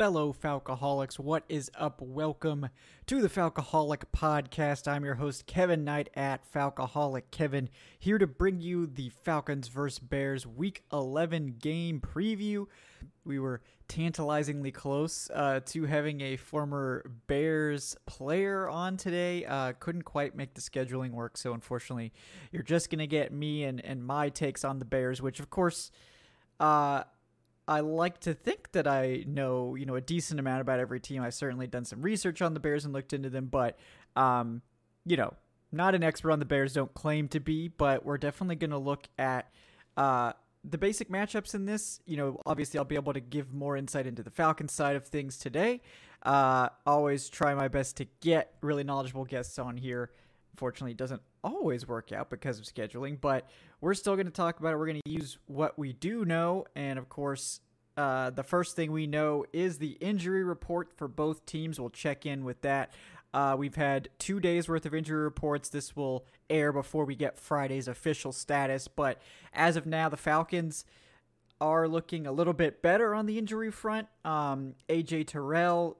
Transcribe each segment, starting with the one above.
fellow Falcoholics. What is up? Welcome to the Falcoholic Podcast. I'm your host, Kevin Knight at Falcoholic Kevin, here to bring you the Falcons vs. Bears Week 11 game preview. We were tantalizingly close uh, to having a former Bears player on today. Uh, couldn't quite make the scheduling work, so unfortunately, you're just going to get me and, and my takes on the Bears, which, of course, uh, I like to think that I know, you know, a decent amount about every team. I've certainly done some research on the Bears and looked into them, but um, you know, not an expert on the Bears, don't claim to be, but we're definitely going to look at uh, the basic matchups in this. You know, obviously, I'll be able to give more insight into the Falcons side of things today. Uh, always try my best to get really knowledgeable guests on here. Unfortunately, it doesn't always work out because of scheduling, but we're still going to talk about it. We're going to use what we do know. And of course, uh, the first thing we know is the injury report for both teams. We'll check in with that. Uh, we've had two days worth of injury reports. This will air before we get Friday's official status. But as of now, the Falcons are looking a little bit better on the injury front. Um, AJ Terrell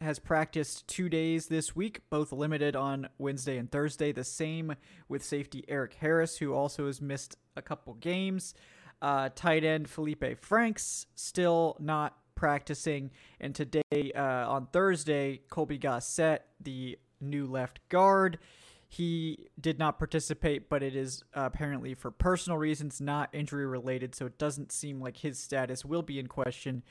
has practiced two days this week, both limited on Wednesday and Thursday. The same with safety Erik Harris, who also has missed a couple games. Uh, tight end Felipe Franks still not practicing. And today, uh, on Thursday, Colby Gossett, the new left guard, he did not participate, but it is apparently for personal reasons, not injury related. So it doesn't seem like his status will be in question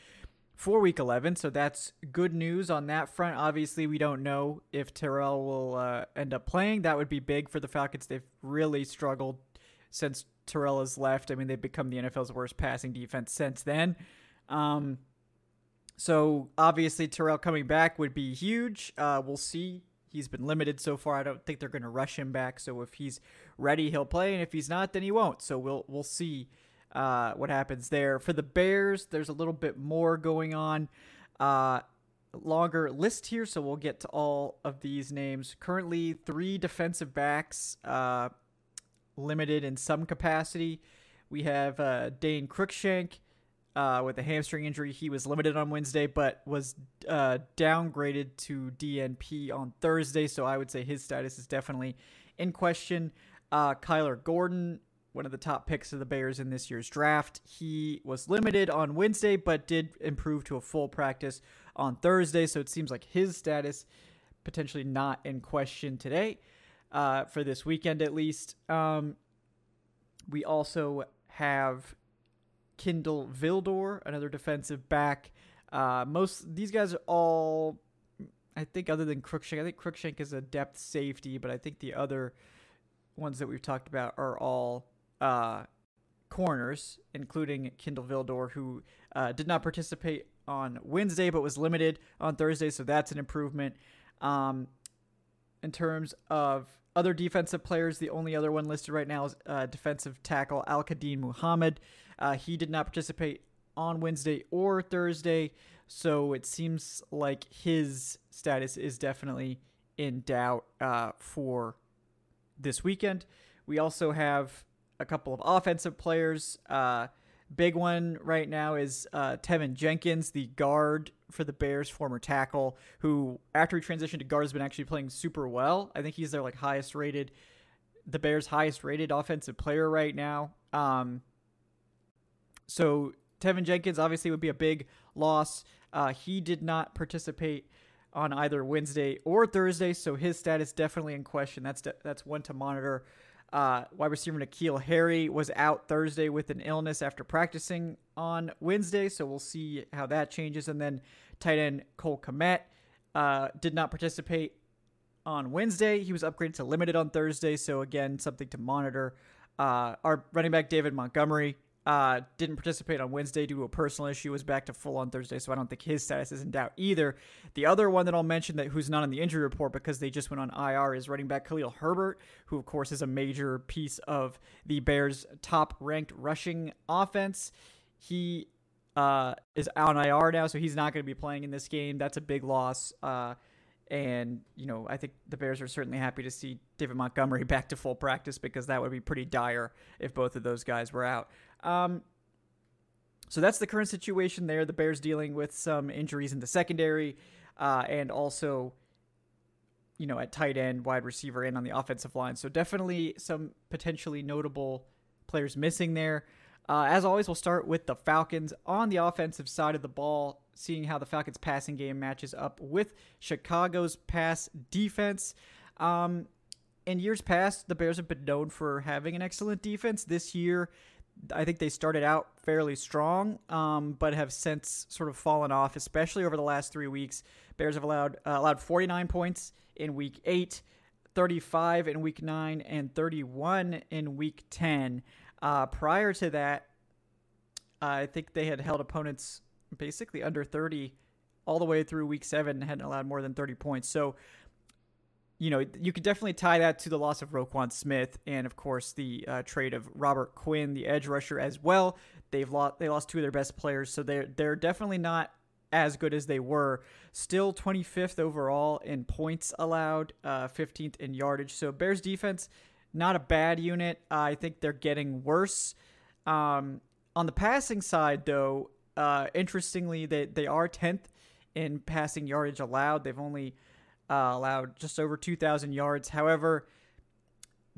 for week 11. So that's good news on that front. Obviously, we don't know if Terrell will uh, end up playing. That would be big for the Falcons. They've really struggled since Terrell has left. I mean, they've become the NFL's worst passing defense since then. Um, so obviously, Terrell coming back would be huge. Uh, we'll see. He's been limited so far. I don't think they're going to rush him back. So if he's ready, he'll play, and if he's not, then he won't. So we'll we'll see uh, what happens there. For the Bears, there's a little bit more going on. Uh, longer list here, so we'll get to all of these names. Currently, three defensive backs uh, limited in some capacity. We have uh, Dane Cruikshank uh, with a hamstring injury. He was limited on Wednesday, but was uh, downgraded to DNP on Thursday, so I would say his status is definitely in question. Uh, Kyler Gordon one of the top picks of the Bears in this year's draft. He was limited on Wednesday, but did improve to a full practice on Thursday. So it seems like his status potentially not in question today uh, for this weekend at least. Um, we also have Kindle Vildor, another defensive back. Uh, most these guys are all, I think, other than Cruikshank. I think Cruikshank is a depth safety, but I think the other ones that we've talked about are all uh, corners, including Kindle Vildor, who uh, did not participate on Wednesday but was limited on Thursday, so that's an improvement. Um, in terms of other defensive players, the only other one listed right now is uh, defensive tackle Al Quadin Muhammad. Uh, he did not participate on Wednesday or Thursday, so it seems like his status is definitely in doubt uh, for this weekend. We also have a couple of offensive players. Uh, big one right now is uh, Teven Jenkins, the guard for the Bears, former tackle, who after he transitioned to guard has been actually playing super well. I think he's their like highest rated, the Bears' highest rated offensive player right now. Um, so Teven Jenkins obviously would be a big loss. Uh, he did not participate on either Wednesday or Thursday, so his status definitely in question. That's de- that's one to monitor. Uh, wide receiver N'Keal Harry was out Thursday with an illness after practicing on Wednesday, so we'll see how that changes. And then tight end Cole Kmet uh, did not participate on Wednesday. He was upgraded to limited on Thursday, so again, something to monitor. Uh, our running back David Montgomery uh, didn't participate on Wednesday due to a personal issue. Was back to full on Thursday, so I don't think his status is in doubt either. The other one that I'll mention that who's not on the injury report because they just went on IR is running back Khalil Herbert, who of course is a major piece of the Bears' top ranked rushing offense. He uh, is on IR now, so he's not going to be playing in this game. That's a big loss. Uh, and, you know, I think the Bears are certainly happy to see David Montgomery back to full practice because that would be pretty dire if both of those guys were out. Um, so that's the current situation there. The Bears dealing with some injuries in the secondary, uh, and also, you know, at tight end, wide receiver, and on the offensive line. So definitely some potentially notable players missing there. Uh, as always, we'll start with the Falcons on the offensive side of the ball, seeing how the Falcons' passing game matches up with Chicago's pass defense. Um, in years past, the Bears have been known for having an excellent defense. This year, I think they started out fairly strong, um, but have since sort of fallen off, especially over the last three weeks. Bears have allowed uh, allowed 49 points in week eight, 35 in week nine, and 31 in week 10. Uh, prior to that, I think they had held opponents basically under 30 all the way through week seven and hadn't allowed more than 30 points. So you know, you could definitely tie that to the loss of Roquan Smith and, of course, the uh, trade of Robert Quinn, the edge rusher, as well. They've lost they lost two of their best players, so they're they're definitely not as good as they were. Still 25th overall in points allowed, uh, 15th in yardage. So Bears defense, not a bad unit. Uh, I think they're getting worse. Um, on the passing side, though, uh, interestingly, they they are 10th in passing yardage allowed. They've only uh, allowed just over 2,000 yards. However,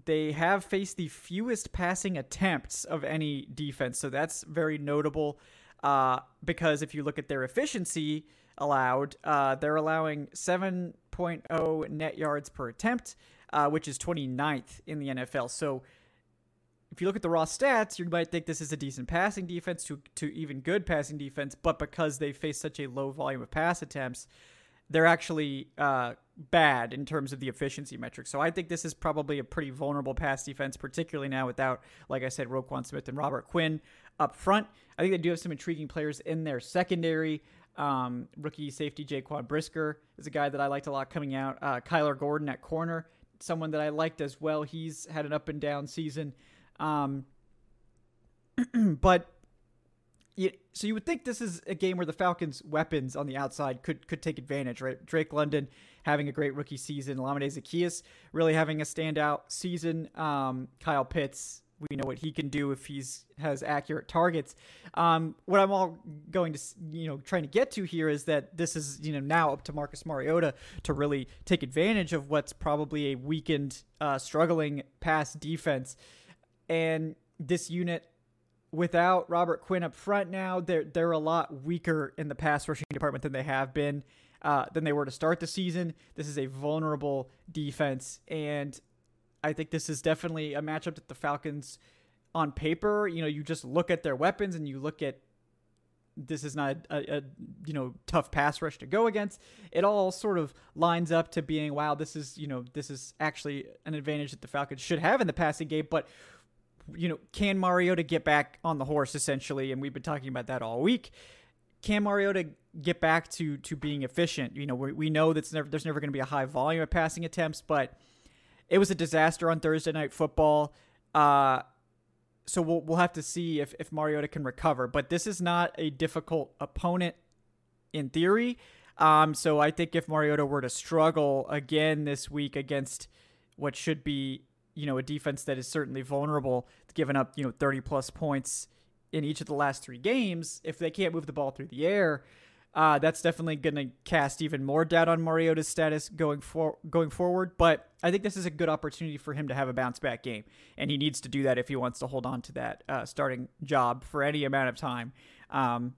they have faced the fewest passing attempts of any defense, so that's very notable. Uh, because if you look at their efficiency allowed, uh, they're allowing 7.0 net yards per attempt, uh, which is 29th in the NFL. So if you look at the raw stats, you might think this is a decent passing defense to, to even good passing defense, but because they face such a low volume of pass attempts, they're actually uh, bad in terms of the efficiency metrics. So I think this is probably a pretty vulnerable pass defense, particularly now without, like I said, Roquan Smith and Robert Quinn up front. I think they do have some intriguing players in their secondary. Um, rookie safety Jaquan Brisker is a guy that I liked a lot coming out. Uh, Kyler Gordon at corner, someone that I liked as well. He's had an up and down season. Um, but so you would think this is a game where the Falcons' weapons on the outside could could take advantage, right? Drake London having a great rookie season, Olamide Zaccheaus really having a standout season. Um, Kyle Pitts, we know what he can do if he's has accurate targets. Um, what I'm all going to you know trying to get to here is that this is you know now up to Marcus Mariota to really take advantage of what's probably a weakened, uh, struggling pass defense, and this unit without Robert Quinn up front now, they're they're a lot weaker in the pass rushing department than they have been uh, than they were to start the season. This is a vulnerable defense, and I think this is definitely a matchup that the Falcons, on paper, you know, you just look at their weapons and you look at this is not a, a, you know tough pass rush to go against. It all sort of lines up to being wow, this is you know this is actually an advantage that the Falcons should have in the passing game, but you know, can Mariota get back on the horse essentially? And we've been talking about that all week. Can Mariota get back to to being efficient? You know, we, we know that's never, there's never going to be a high volume of passing attempts, but it was a disaster on Thursday night football. Uh, so we'll we'll have to see if if Mariota can recover. But this is not a difficult opponent in theory. Um, so I think if Mariota were to struggle again this week against what should be you know, a defense that is certainly vulnerable, giving up, you know, 30 plus points in each of the last three games, if they can't move the ball through the air, uh, that's definitely going to cast even more doubt on Mariota's status going for going forward. But I think this is a good opportunity for him to have a bounce back game, and he needs to do that if he wants to hold on to that uh, starting job for any amount of time. Um,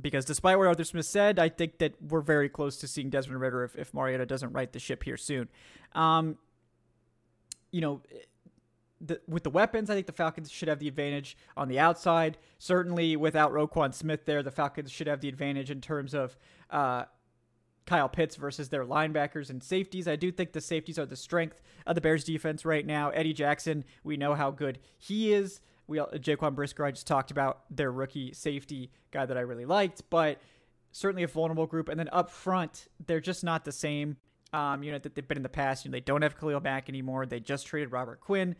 because despite what Arthur Smith said, I think that we're very close to seeing Desmond Ridder if, if Mariota doesn't right the ship here soon. Um, you know, the, with the weapons, I think the Falcons should have the advantage on the outside. Certainly, without Roquan Smith there, the Falcons should have the advantage in terms of uh, Kyle Pitts versus their linebackers and safeties. I do think the safeties are the strength of the Bears defense right now. Eddie Jackson, we know how good he is. We Jaquan Brisker, I just talked about their rookie safety guy that I really liked, but certainly a vulnerable group. And then up front, they're just not the same um, unit that they've been in the past. You know, they don't have Khalil back anymore. They just traded Robert Quinn.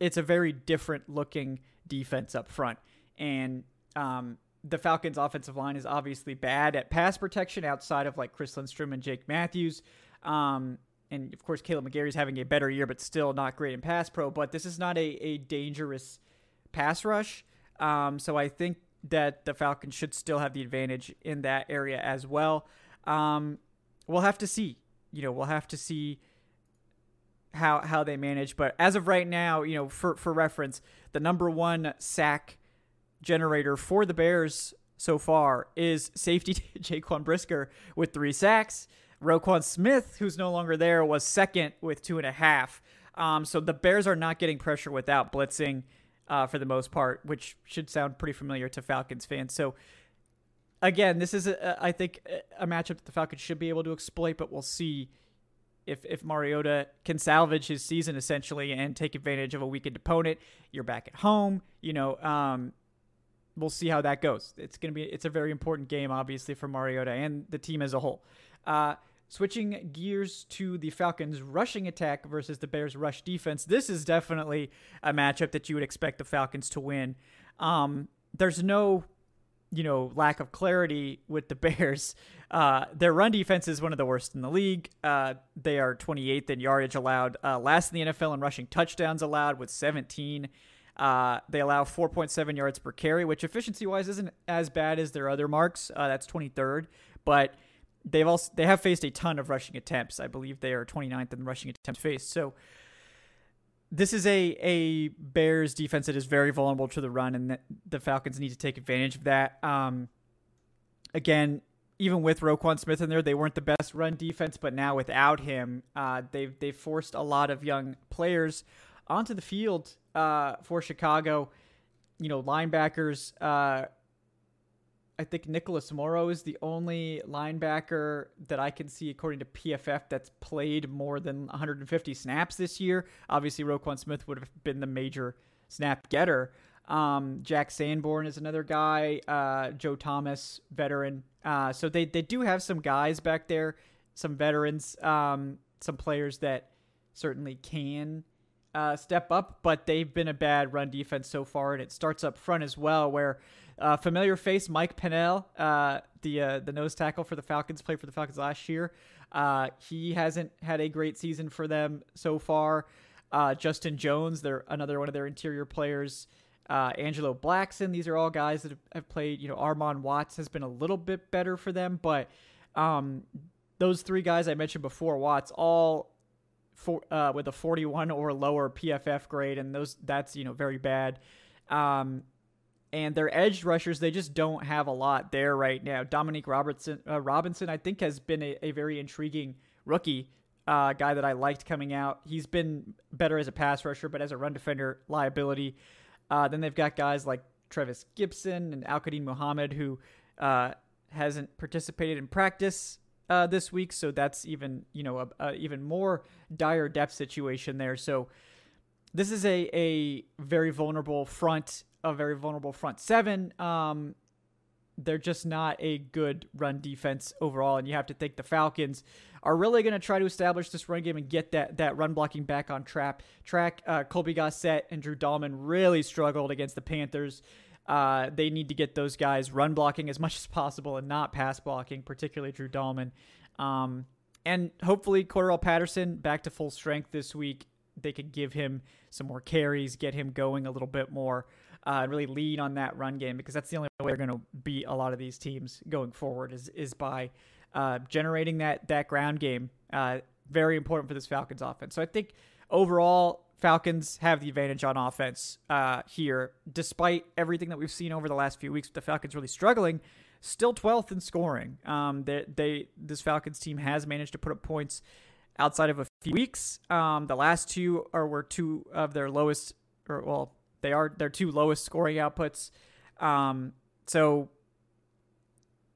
It's a very different looking defense up front, and um, the Falcons' offensive line is obviously bad at pass protection outside of like Chris Lindstrom and Jake Matthews. Um, and of course, Kaleb is having a better year, but still not great in pass pro. But this is not a, a dangerous pass rush. Um, so I think that the Falcons should still have the advantage in that area as well. Um, we'll have to see. You know, we'll have to see how how they manage. But as of right now, you know, for for reference, the number one sack generator for the Bears so far is safety Jaquan Brisker with three sacks. Roquan Smith, who's no longer there, was second with two and a half. Um, so the Bears are not getting pressure without blitzing uh, for the most part, which should sound pretty familiar to Falcons fans. So again, this is a, I think a matchup that the Falcons should be able to exploit, but we'll see if if Mariota can salvage his season essentially and take advantage of a weakened opponent. You're back at home, you know. Um, we'll see how that goes. It's to be it's a very important game, obviously, for Mariota and the team as a whole. Uh, switching gears to the Falcons' rushing attack versus the Bears' rush defense. This is definitely a matchup that you would expect the Falcons to win. Um, there's no, you know, lack of clarity with the Bears. Uh, their run defense is one of the worst in the league. Uh, they are 28th in yardage allowed, uh, last in the NFL in rushing touchdowns allowed with 17. Uh, they allow 4.7 yards per carry, which efficiency wise isn't as bad as their other marks. Uh, that's 23rd, but they've also they have faced a ton of rushing attempts. I believe they are 29th in rushing attempts faced. So this is a a Bears defense that is very vulnerable to the run, and the Falcons need to take advantage of that. Um, again, even with Roquan Smith in there, they weren't the best run defense, but now without him, uh, they've they've forced a lot of young players onto the field uh, for Chicago. You know, linebackers. Uh, I think Nicholas Morrow is the only linebacker that I can see, according to PFF, that's played more than 150 snaps this year. Obviously, Roquan Smith would have been the major snap getter. Um, Jack Sanborn is another guy. Uh, Joe Thomas, veteran. Uh, so they, they do have some guys back there, some veterans, um, some players that certainly can uh, step up, but they've been a bad run defense so far, and it starts up front as well, where uh, familiar face Mike Pennel, uh, the uh, the nose tackle for the Falcons, played for the Falcons last year. Uh, he hasn't had a great season for them so far. Uh, Justin Jones, they're another one of their interior players. Angelo Blackson, these are all guys that have played. You know, Armon Watts has been a little bit better for them, but um, those three guys I mentioned before, Watts, all for, uh, with a 41 or lower PFF grade, and those that's you know very bad. Um, and their edge rushers, they just don't have a lot there right now. Dominique Robertson, uh, Robinson, I think, has been a, a very intriguing rookie uh, guy that I liked coming out. He's been better as a pass rusher, but as a run defender, liability. Uh, then they've got guys like Trevis Gipson and Al-Quadin Muhammad, who uh, hasn't participated in practice uh, this week, so that's even you know a, a, even more dire depth situation there. So this is a a very vulnerable front, a very vulnerable front seven. Um, they're just not a good run defense overall, and you have to think the Falcons are really going to try to establish this run game and get that that run blocking back on trap track. Uh, Colby Gossett and Drew Dalman really struggled against the Panthers. Uh, they need to get those guys run blocking as much as possible and not pass blocking, particularly Drew Dalman. Um, and hopefully, Cordarrelle Patterson back to full strength this week. They could give him some more carries, get him going a little bit more, uh, and really lead on that run game because that's the only way they're going to beat a lot of these teams going forward is is by uh, generating that that ground game. Uh, very important for this Falcons offense. So I think overall, Falcons have the advantage on offense uh, here, despite everything that we've seen over the last few weeks. The Falcons really struggling, still 12th in scoring. Um, they, they this Falcons team has managed to put up points outside of a few weeks. Um, the last two are were two of their lowest, or well, they are their two lowest scoring outputs. Um, so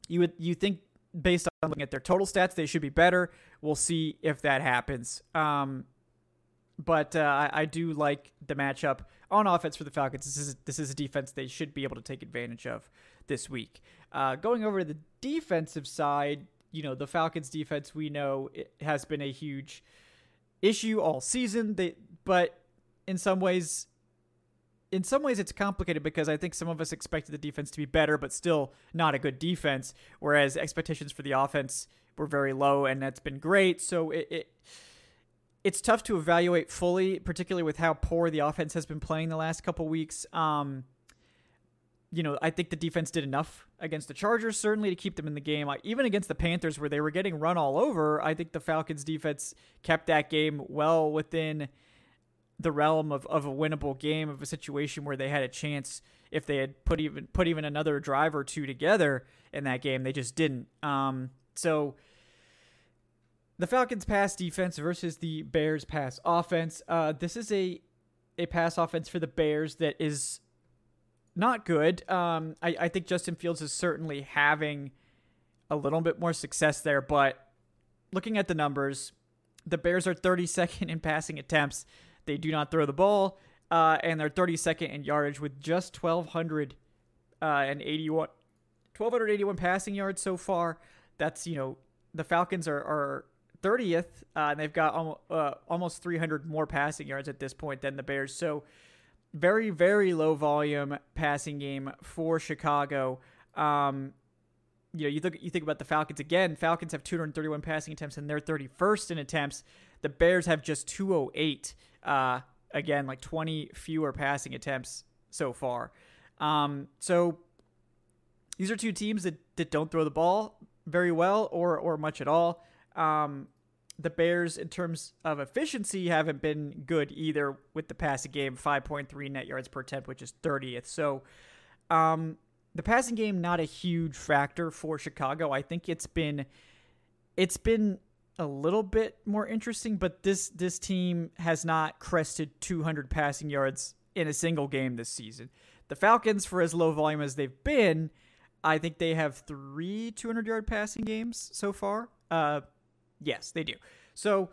you would you think based on looking at their total stats, they should be better. We'll see if that happens. Um, but uh, I, I, do like the matchup on offense for the Falcons. This is this is a defense they should be able to take advantage of this week. Uh, going over to the defensive side, you know the Falcons defense we know it has been a huge issue all season. They but in some ways in some ways it's complicated because I think some of us expected the defense to be better, but still not a good defense. Whereas expectations for the offense were very low, and that's been great. So it, it it's tough to evaluate fully, particularly with how poor the offense has been playing the last couple weeks. Um, you know, I think the defense did enough against the Chargers, certainly to keep them in the game. Even against the Panthers, where they were getting run all over, I think the Falcons' defense kept that game well within the realm of, of a winnable game of a situation where they had a chance if they had put even put even another drive or two together in that game. They just didn't. Um, so the Falcons pass defense versus the Bears pass offense. Uh, this is a a pass offense for the Bears that is not good. Um, I, I think Justin Fields is certainly having a little bit more success there, but looking at the numbers, the Bears are 32nd in passing attempts. They do not throw the ball, uh, and they're 32nd in yardage with just 1,200 uh, and 81, 1,281 passing yards so far. That's you know the Falcons are, are 30th, uh, and they've got almost, uh, almost 300 more passing yards at this point than the Bears. So very very low volume passing game for Chicago. Um, you know, you think you think about the Falcons again. Falcons have 231 passing attempts and they're 31st in attempts. The Bears have just 208. Uh, again, like 20 fewer passing attempts so far. Um, so these are two teams that, that don't throw the ball very well or or much at all. Um, the Bears, in terms of efficiency, haven't been good either with the passing game, 5.3 net yards per attempt, which is 30th. So, um, the passing game not a huge factor for Chicago. I think it's been it's been a little bit more interesting, but this this team has not crested 200 passing yards in a single game this season. The Falcons, for as low volume as they've been, I think they have three 200 yard passing games so far. Uh, yes, they do. So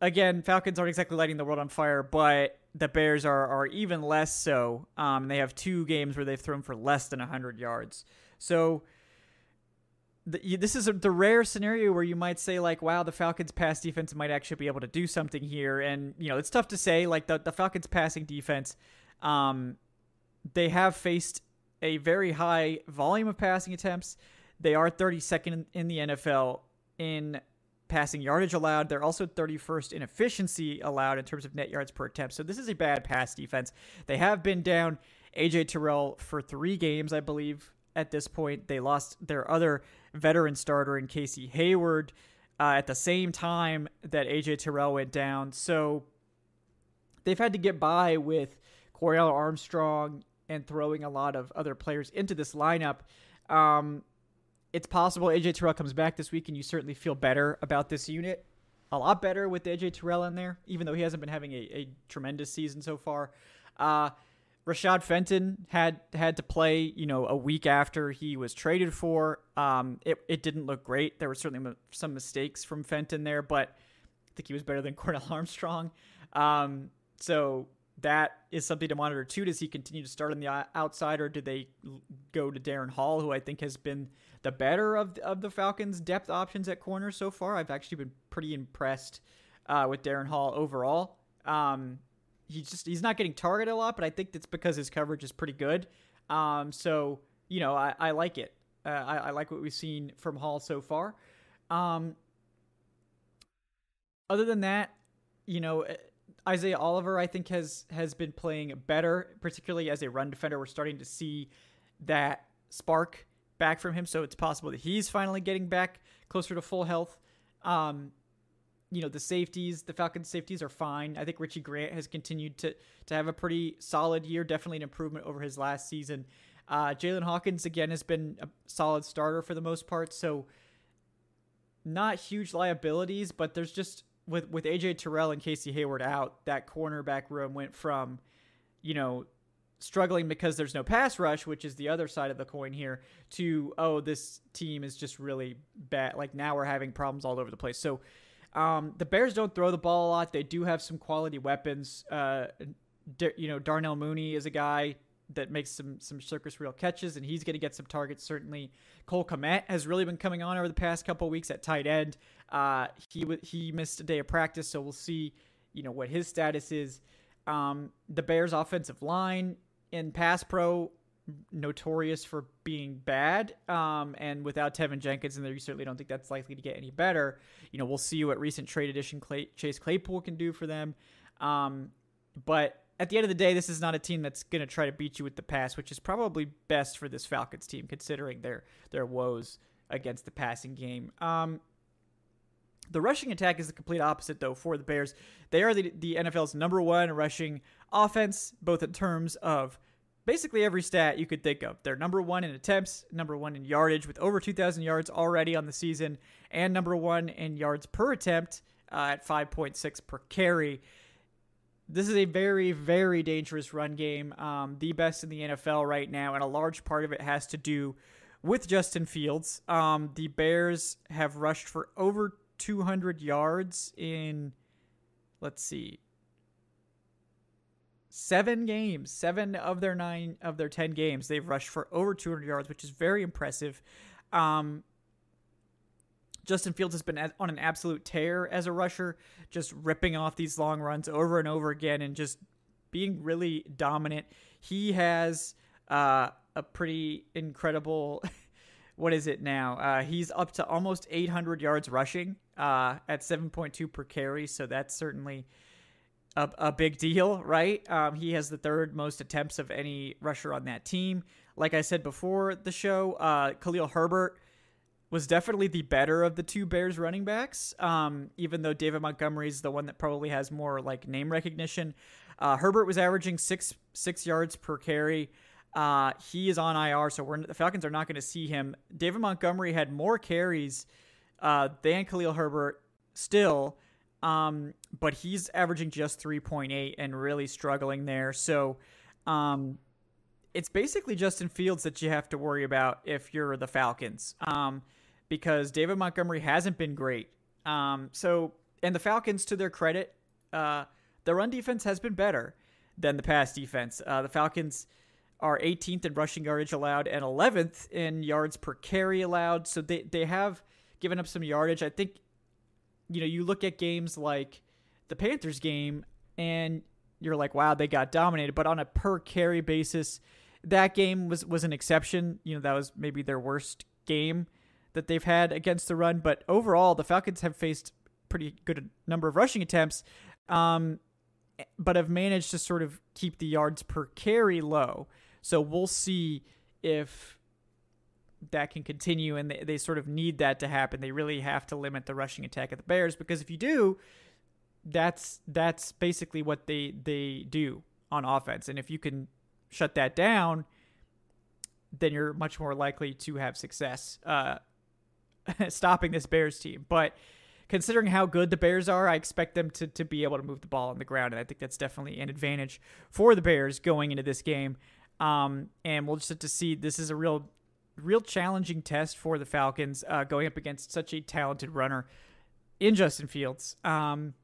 again, Falcons aren't exactly lighting the world on fire, but the Bears are are even less so. Um, they have two games where they've thrown for less than 100 yards. So the, this is a, the rare scenario where you might say like, "Wow, the Falcons' pass defense might actually be able to do something here." And you know, it's tough to say. Like the the Falcons' passing defense, um, they have faced a very high volume of passing attempts. They are 32nd in the NFL in passing yardage allowed. They're also 31st in efficiency allowed in terms of net yards per attempt. So this is a bad pass defense. They have been down AJ Terrell for three games, I believe, at this point. They lost their other veteran starter in Casey Hayward uh, at the same time that AJ Terrell went down. So they've had to get by with Cornell Armstrong and throwing a lot of other players into this lineup. Um, it's possible AJ Terrell comes back this week and you certainly feel better about this unit. A lot better with AJ Terrell in there, even though he hasn't been having a, a tremendous season so far. Uh, Rashad Fenton had had to play, you know, a week after he was traded for. Um, it, it didn't look great. There were certainly some mistakes from Fenton there, but I think he was better than Cornell Armstrong. Um, so that is something to monitor too. Does he continue to start on the outside, or do they go to Darren Hall, who I think has been the better of of the Falcons' depth options at corner so far? I've actually been pretty impressed uh, with Darren Hall overall. Um, he's just he's not getting targeted a lot, but I think that's because his coverage is pretty good. Um, so you know I, I like it. Uh, I, I, like what we've seen from Hall so far. Um, other than that, you know Isaiah Oliver, I think, has has been playing better, particularly as a run defender. We're starting to see that spark back from him, so it's possible that he's finally getting back closer to full health. Um, you know, the safeties, the Falcons' safeties are fine. I think Richie Grant has continued to to have a pretty solid year, definitely an improvement over his last season. Uh, Jaylinn Hawkins again has been a solid starter for the most part, so not huge liabilities, but there's just with with AJ Terrell and Casey Hayward out, that cornerback room went from, you know, struggling because there's no pass rush, which is the other side of the coin here, to oh this team is just really bad. Like now we're having problems all over the place. So um, the Bears don't throw the ball a lot. They do have some quality weapons. Uh, you know, Darnell Mooney is a guy that makes some some circus real catches, and he's going to get some targets. Certainly, Cole Kmet has really been coming on over the past couple weeks at tight end. Uh, he w- he missed a day of practice, so we'll see, you know, what his status is. Um, the Bears' offensive line in pass pro notorious for being bad. Um, and without Teven Jenkins in there, you certainly don't think that's likely to get any better. You know, we'll see what recent trade addition Clay- Chase Claypool can do for them. Um, but at the end of the day, this is not a team that's going to try to beat you with the pass, which is probably best for this Falcons team considering their their woes against the passing game. Um, the rushing attack is the complete opposite, though, for the Bears. They are the, the NFL's number one rushing offense, both in terms of basically every stat you could think of. They're number one in attempts, number one in yardage, with over 2,000 yards already on the season, and number one in yards per attempt uh, at 5.6 per carry this is a very, very dangerous run game, um, the best in the NFL right now, and a large part of it has to do with Justin Fields. Um, the Bears have rushed for over 200 yards in, let's see, seven games, seven of their nine of their 10 games, they've rushed for over 200 yards, which is very impressive. Um, Justin Fields has been on an absolute tear as a rusher, just ripping off these long runs over and over again and just being really dominant. He has uh, a pretty incredible. what is it now? Uh, he's up to almost 800 yards rushing uh, at 7.2 per carry, so that's certainly a, a big deal, right? Um, he has the third most attempts of any rusher on that team. Like I said before the show, uh, Khalil Herbert was definitely the better of the two Bears running backs. Um, even though David Montgomery is the one that probably has more like name recognition. Uh, Herbert was averaging six six yards per carry. Uh, he is on IR, so we're, the Falcons are not going to see him. David Montgomery had more carries uh, than Khalil Herbert still, um, but he's averaging just 3.8 and really struggling there. So um, it's basically Justin Fields that you have to worry about if you're the Falcons. Um, because David Montgomery hasn't been great. Um, so, and the Falcons, to their credit, uh, the run defense has been better than the pass defense. Uh, the Falcons are 18th in rushing yardage allowed and 11th in yards per carry allowed. So they, they have given up some yardage. I think, you know, you look at games like the Panthers game and you're like, wow, they got dominated. But on a per carry basis, that game was, was an exception. You know, that was maybe their worst game that they've had against the run. But overall, the Falcons have faced pretty good number of rushing attempts, um, but have managed to sort of keep the yards per carry low. So we'll see if that can continue, and they, they sort of need that to happen. They really have to limit the rushing attack of the Bears because if you do, that's that's basically what they they do on offense. And if you can shut that down, then you're much more likely to have success. Uh, stopping this Bears team. But considering how good the Bears are, I expect them to, to be able to move the ball on the ground. And I think that's definitely an advantage for the Bears going into this game. Um, and we'll just have to see. This is a real, real challenging test for the Falcons uh, going up against such a talented runner in Justin Fields. Um,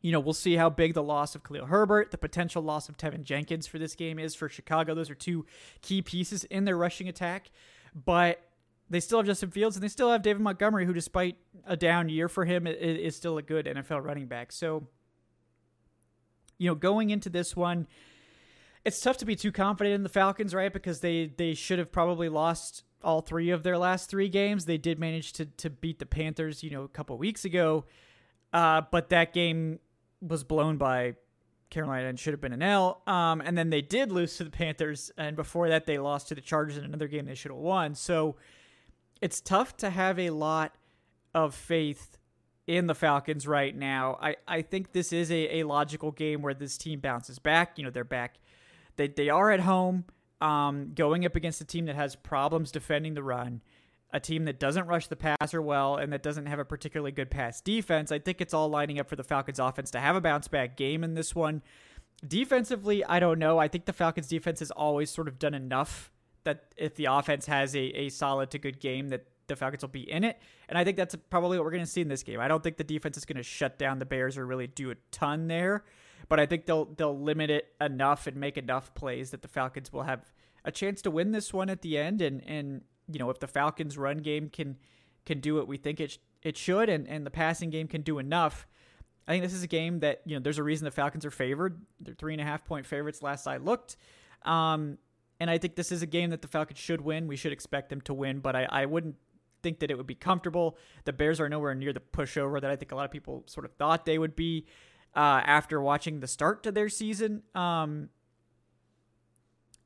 you know, we'll see how big the loss of Khalil Herbert, the potential loss of Teven Jenkins for this game is for Chicago. Those are two key pieces in their rushing attack. But they still have Justin Fields and they still have David Montgomery, who, despite a down year for him, is still a good NFL running back. So, you know, going into this one, it's tough to be too confident in the Falcons, right? Because they they should have probably lost all three of their last three games. They did manage to to beat the Panthers, you know, a couple weeks ago, uh, but that game was blown by Carolina and should have been an L. Um, and then they did lose to the Panthers, and before that they lost to the Chargers in another game they should have won. So it's tough to have a lot of faith in the Falcons right now. I, I think this is a, a logical game where this team bounces back. You know, they're back. They, they are at home, um, going up against a team that has problems defending the run. a team that doesn't rush the passer well and that doesn't have a particularly good pass defense. I think it's all lining up for the Falcons offense to have a bounce back game in this one. Defensively, I don't know. I think the Falcons defense has always sort of done enough that if the offense has a, a solid to good game that the Falcons will be in it. And I think that's probably what we're going to see in this game. I don't think the defense is going to shut down the Bears or really do a ton there, but I think they'll they'll limit it enough and make enough plays that the Falcons will have a chance to win this one at the end and and you know, if the Falcons run game can can do what we think it sh- it should and and the passing game can do enough, I think this is a game that you know there's a reason the Falcons are favored. They're three and a half point favorites last I looked, um, and I think this is a game that the Falcons should win. We should expect them to win, but I, I wouldn't think that it would be comfortable. The Bears are nowhere near the pushover that I think a lot of people sort of thought they would be uh, after watching the start to their season. Um,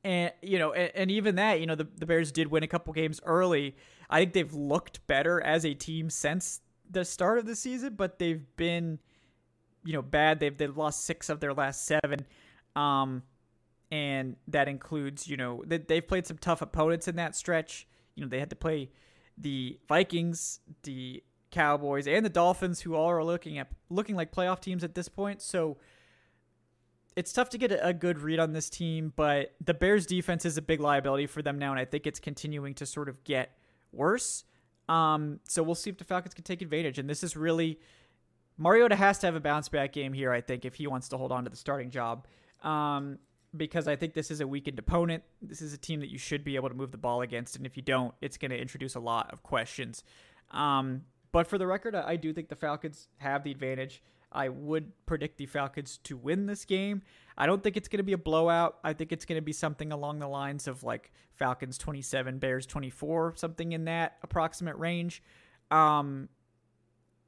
and you know, and, and, even that, you know, the, the Bears did win a couple games early. I think they've looked better as a team since the start of the season, but they've been you know bad. They've they've lost six of their last seven, um, and that includes you know they, they've played some tough opponents in that stretch. You know they had to play the Vikings, the Cowboys, and the Dolphins, who all are looking at looking like playoff teams at this point. So it's tough to get a, good read on this team, but the Bears defense is a big liability for them now, and I think it's continuing to sort of get worse. Um, so we'll see if the Falcons can take advantage. And this is really Mariota has to have a bounce back game here, I think, if he wants to hold on to the starting job. Um, because I think this is a weakened opponent. This is a team that you should be able to move the ball against, and if you don't, it's going to introduce a lot of questions. Um, but for the record, I do think the Falcons have the advantage. I would predict the Falcons to win this game. I don't think it's going to be a blowout. I think it's going to be something along the lines of like Falcons 27, Bears 24, something in that approximate range. Um,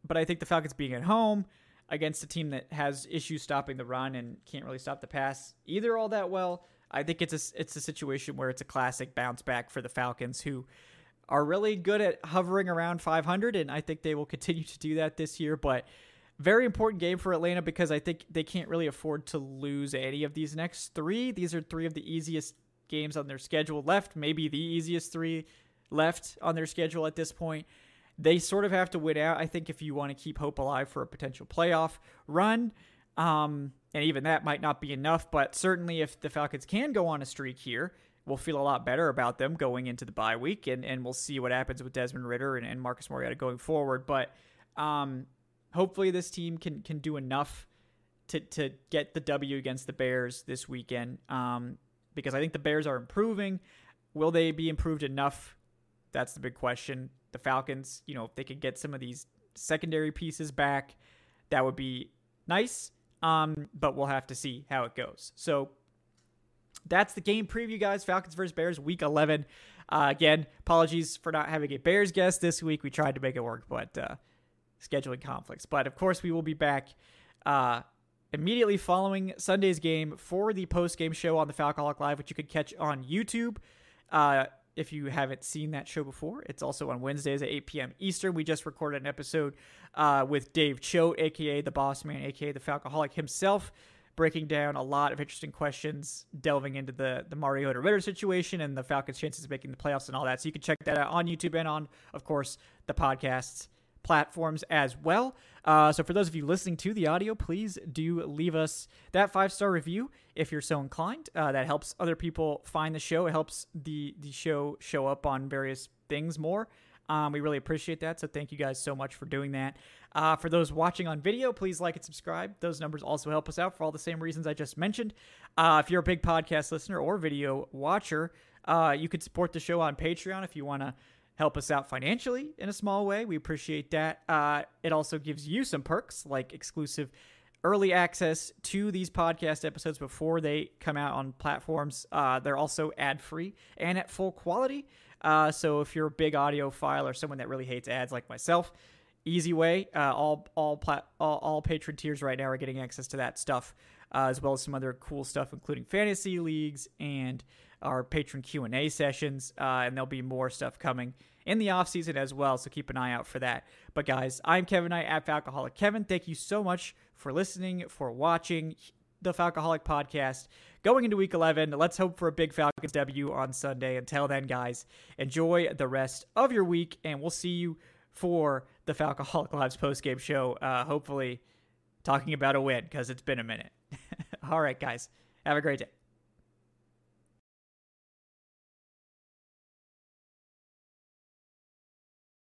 but I think the Falcons being at home against a team that has issues stopping the run and can't really stop the pass either all that well, I think it's a it's a situation where it's a classic bounce back for the Falcons who are really good at hovering around 500 and I think they will continue to do that this year, but very important game for Atlanta because I think they can't really afford to lose any of these next 3. These are 3 of the easiest games on their schedule left, maybe the easiest 3 left on their schedule at this point they sort of have to win out. I think if you want to keep hope alive for a potential playoff run, um, and even that might not be enough, but certainly if the Falcons can go on a streak here, we'll feel a lot better about them going into the bye week, and, and we'll see what happens with Desmond Ridder and, and Marcus Mariota going forward. But um, hopefully this team can can do enough to to get the W against the Bears this weekend, um, because I think the Bears are improving. Will they be improved enough? That's the big question the Falcons, you know, if they could get some of these secondary pieces back, that would be nice. Um, but we'll have to see how it goes. So that's the game preview, guys. Falcons versus Bears, week 11. Uh, again, apologies for not having a Bears guest this week. We tried to make it work, but uh, scheduling conflicts. But of course, we will be back uh, immediately following Sunday's game for the post game show on the Falcoholic Live, which you can catch on YouTube. Uh, if you haven't seen that show before, it's also on Wednesdays at 8 p.m. Eastern. We just recorded an episode uh, with Dave Choate, aka the Boss Man, aka the Falcoholic himself, breaking down a lot of interesting questions, delving into the the Mariota Ridder situation and the Falcons' chances of making the playoffs and all that. So you can check that out on YouTube and on, of course, the podcasts platforms as well. Uh, so for those of you listening to the audio, please do leave us that five star review if you're so inclined. Uh, that helps other people find the show. It helps the the show show up on various things more. Um, we really appreciate that. So thank you guys so much for doing that. Uh, for those watching on video, please like and subscribe. Those numbers also help us out for all the same reasons I just mentioned. Uh, if you're a big podcast listener or video watcher, uh, you could support the show on Patreon if you want to help us out financially in a small way. We appreciate that. Uh, it also gives you some perks like exclusive early access to these podcast episodes before they come out on platforms. Uh, they're also ad free and at full quality. Uh, so if you're a big audiophile or someone that really hates ads like myself, easy way. Uh, all all, plat- all all Patreon tiers right now are getting access to that stuff, uh, as well as some other cool stuff, including fantasy leagues and our Patreon Q&A sessions, uh, and there'll be more stuff coming in the off season as well, so keep an eye out for that. But guys, I'm Kevin Knight at Falcoholic Kevin. Thank you so much for listening, for watching the Falcoholic podcast. going into week 11. Let's hope for a big Falcons W on Sunday. Until then, guys, enjoy the rest of your week, and we'll see you for the Falcoholic Lives postgame show. Uh, hopefully, talking about a win because it's been a minute. All right, guys, have a great day.